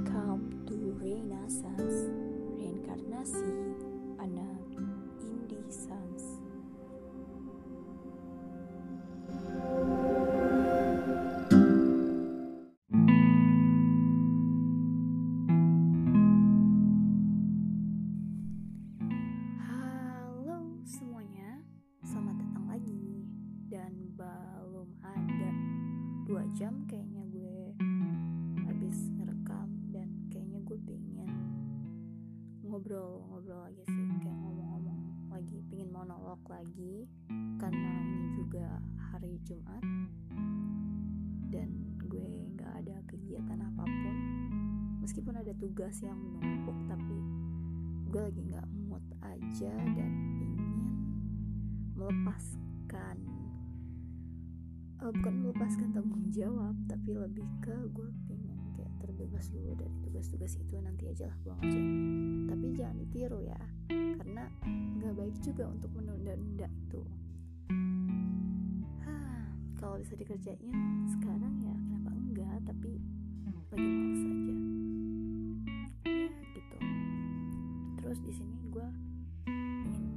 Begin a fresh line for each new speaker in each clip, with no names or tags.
Welcome to Renaissance Reinkarnasi Anak Indie Sans ngobrol-ngobrol lagi sih Kayak ngomong-ngomong lagi, pengen monolog lagi Karena ini juga hari Jumat Dan gue gak ada kegiatan apa pun Meskipun ada tugas yang menumpuk tapi gue lagi nggak mood aja dan ingin melepaskan eh, bukan melepaskan tanggung jawab tapi lebih ke gue terbebas dulu dari tugas-tugas itu nanti aja lah gue ngerjainnya tapi jangan ditiru ya karena nggak baik juga untuk menunda-nunda itu. Kalau bisa dikerjain sekarang ya kenapa enggak tapi lagi males aja. Ya gitu. Terus di sini gue ingin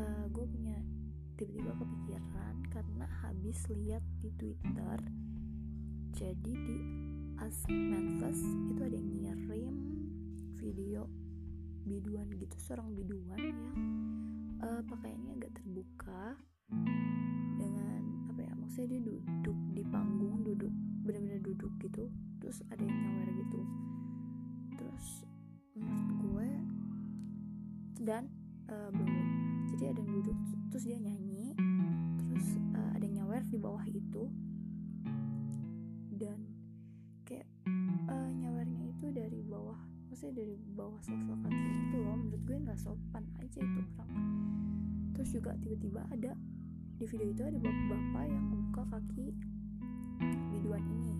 eh, gue punya tiba-tiba kepikiran karena habis lihat di twitter jadi di Ask Manfest itu ada yang ngirim video biduan gitu seorang biduan yang eh, pakaiannya agak terbuka dengan apa ya maksudnya dia duduk di panggung duduk benar-benar duduk gitu terus ada yang nyawer gitu. Terus menurut gue dan eh, belum. Jadi ada yang duduk terus dia nyanyi terus eh, ada yang nyawer di bawah itu. Dan dari bawah sosok kaki itu loh menurut gue nggak sopan aja itu orang. Terus juga tiba-tiba ada di video itu ada bapak-bapak yang membuka kaki biduan ini.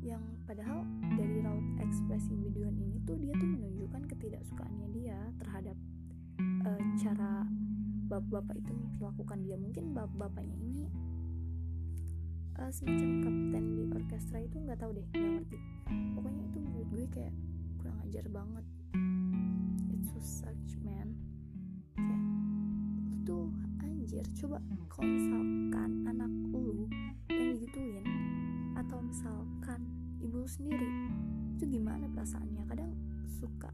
Yang padahal dari raut ekspresi biduan ini tuh dia tuh menunjukkan ketidaksukaannya dia terhadap eh, cara bapak-bapak itu memperlakukan dia. Mungkin bapak-bapaknya ini eh, semacam kapten di orkestra itu nggak tahu deh nggak ngerti. Pokoknya itu menurut gue kayak kurang ajar banget. It's so such man. Kayak lu tuh anjir coba kalau misalkan anak lu yang digituin atau misalkan ibu lu sendiri itu gimana perasaannya? Kadang suka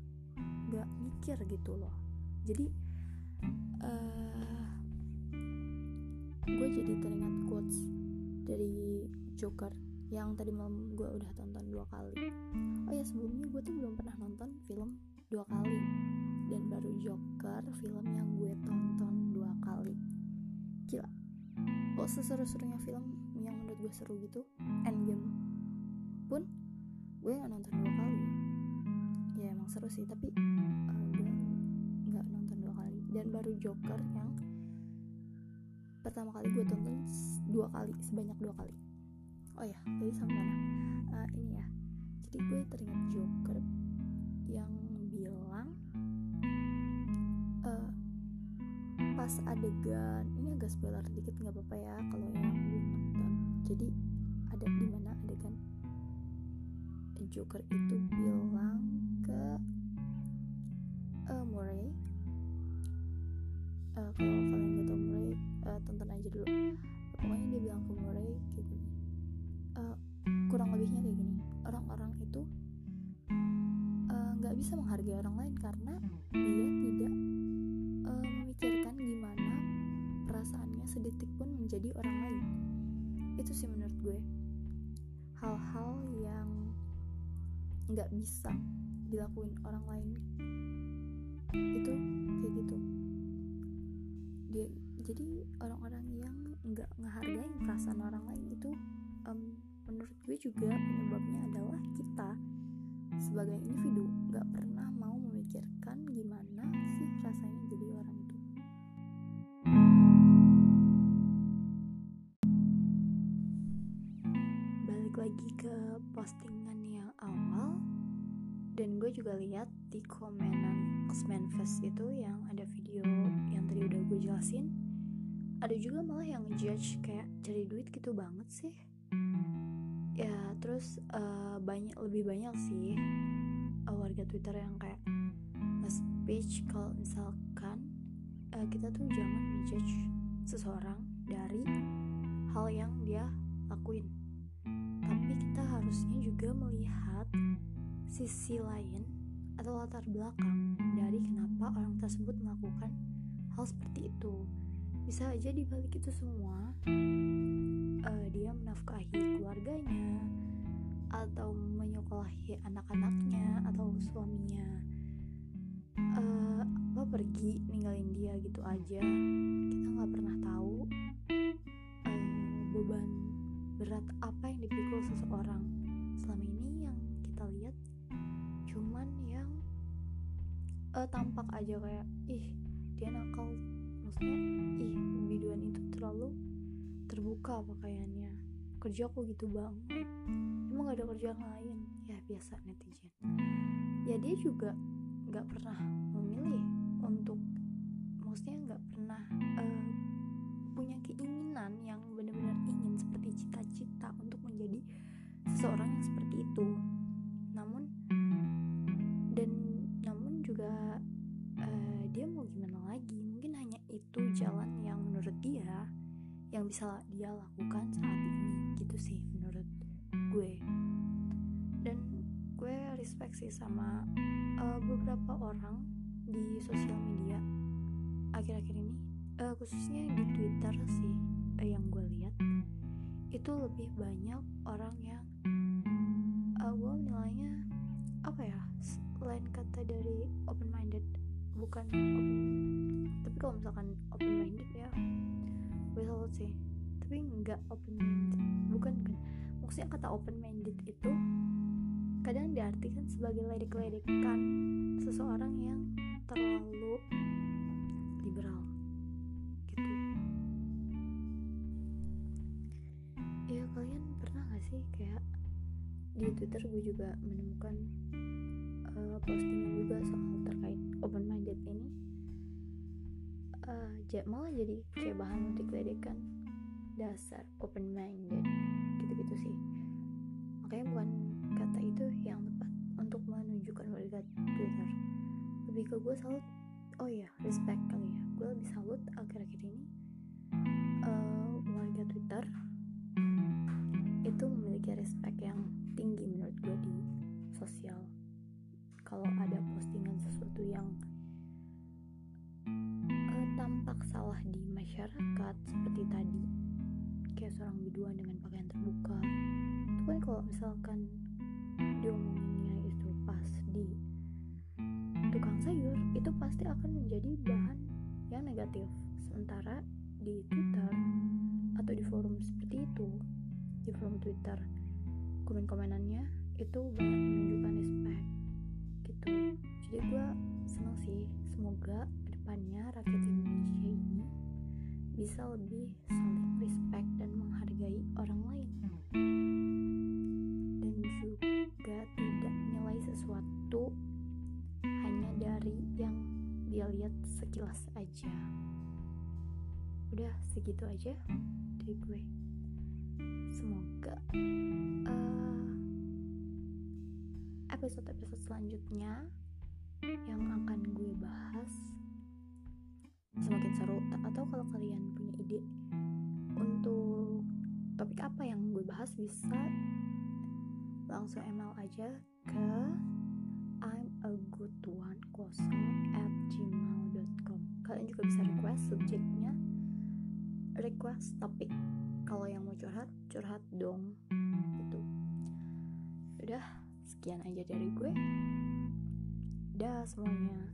gak mikir gitu loh. Jadi eh gue jadi teringat quotes dari Joker yang tadi malam gue udah tonton dua kali. Oh ya sebelumnya gue tuh belum pernah nonton film dua kali. Dan baru Joker film yang gue tonton dua kali. Gila. Oh seseru-serunya film yang menurut gue seru gitu? Endgame. Pun gue nggak nonton dua kali. Ya emang seru sih tapi eh, gue nggak nonton dua kali. Dan baru Joker yang pertama kali gue tonton dua kali sebanyak dua kali oh ya tadi sampai mana? Eh, ini ya. Jadi gue teringat Joker yang bilang eh, pas adegan ini agak spoiler dikit nggak apa-apa ya kalau yang belum nonton. Jadi ada di mana adegan? Joker itu bilang menjadi orang lain. Itu sih menurut gue. Hal-hal yang nggak bisa dilakuin orang lain. Itu kayak gitu. Dia jadi orang-orang yang nggak ngehargain perasaan orang lain itu em, menurut gue juga penyebabnya adalah kita sebagai individu nggak pernah mau memikirkan gimana sih lagi ke postingan yang awal dan gue juga lihat di komenan X-Men Fest itu yang ada video yang tadi udah gue jelasin ada juga malah yang judge kayak cari duit gitu banget sih. Ya terus uh, banyak lebih banyak sih uh, warga Twitter yang kayak speech kalau misalkan uh, kita tuh jangan menjudge seseorang dari hal yang dia lakuin harusnya juga melihat sisi lain atau latar belakang dari kenapa orang tersebut melakukan hal seperti itu. Bisa aja dibalik itu semua uh, dia menafkahi keluarganya atau menyokolahi anak-anaknya atau suaminya. Uh, apa pergi ninggalin dia gitu aja. Kita nggak pernah tahu uh, beban berat apa yang dipikul seseorang selama ini yang kita lihat cuman yang uh, tampak aja kayak ih dia nakal. Maksudnya ih biduan itu terlalu terbuka pakaiannya. Kerja kok gitu banget. Emang gak ada kerjaan lain. Ya biasa netizen. Ya dia juga nggak pernah memilih untuk maksudnya nggak pernah uh, punya keinginan yang benar-benar ingin seperti cita-cita untuk menjadi seseorang yang seperti itu. Namun dan namun juga uh, dia mau gimana lagi? Mungkin hanya itu jalan yang menurut dia yang bisa dia lakukan saat ini. Gitu sih menurut gue. Dan gue respect sih sama uh, beberapa orang di sosial media akhir-akhir ini. Uh, khususnya di Twitter sih uh, yang gue lihat. Itu lebih banyak orang yang kata dari open minded bukan open, tapi kalau misalkan open minded ya salut sih. Tapi nggak open minded bukan kan? Maksudnya kata open minded itu kadang diartikan sebagai ledek-ledekan seseorang yang terlalu liberal gitu. Ya kalian pernah gak sih kayak di twitter gue juga menemukan uh, juga soal terkait open minded ini. Uh, malah jadi kayak bahan ledek-ledekan dasar open minded gitu-gitu sih. Makanya bukan kata itu yang tepat untuk menunjukkan warga Twitter lebih ke gue salut oh iya respect kali ya. Gue lebih salut akhir-akhir ini seorang biduan dengan pakaian terbuka. Itu kan kalau misalkan diomonginnya itu pas di tukang sayur itu pasti akan menjadi bahan yang negatif. Sementara di Twitter atau di forum seperti itu di forum Twitter komen-komenannya itu banyak menunjukkan respect gitu. Jadi gue senang sih semoga ke depannya rakyat ini bisa lebih saling respect dan menghargai orang lain. Juga tidak menilai sesuatu hanya dari yang dia lihat sekilas aja. Udah segitu aja dari gue. Semoga uh, episode-episode selanjutnya yang akan atau kalau kalian punya ide untuk topik apa yang gue bahas bisa langsung email aja ke I'm a good one kosong at gmail.com kalian juga bisa request subjeknya request topik. Kalau yang mau curhat curhat dong gitu. Udah sekian aja dari gue. Dah semuanya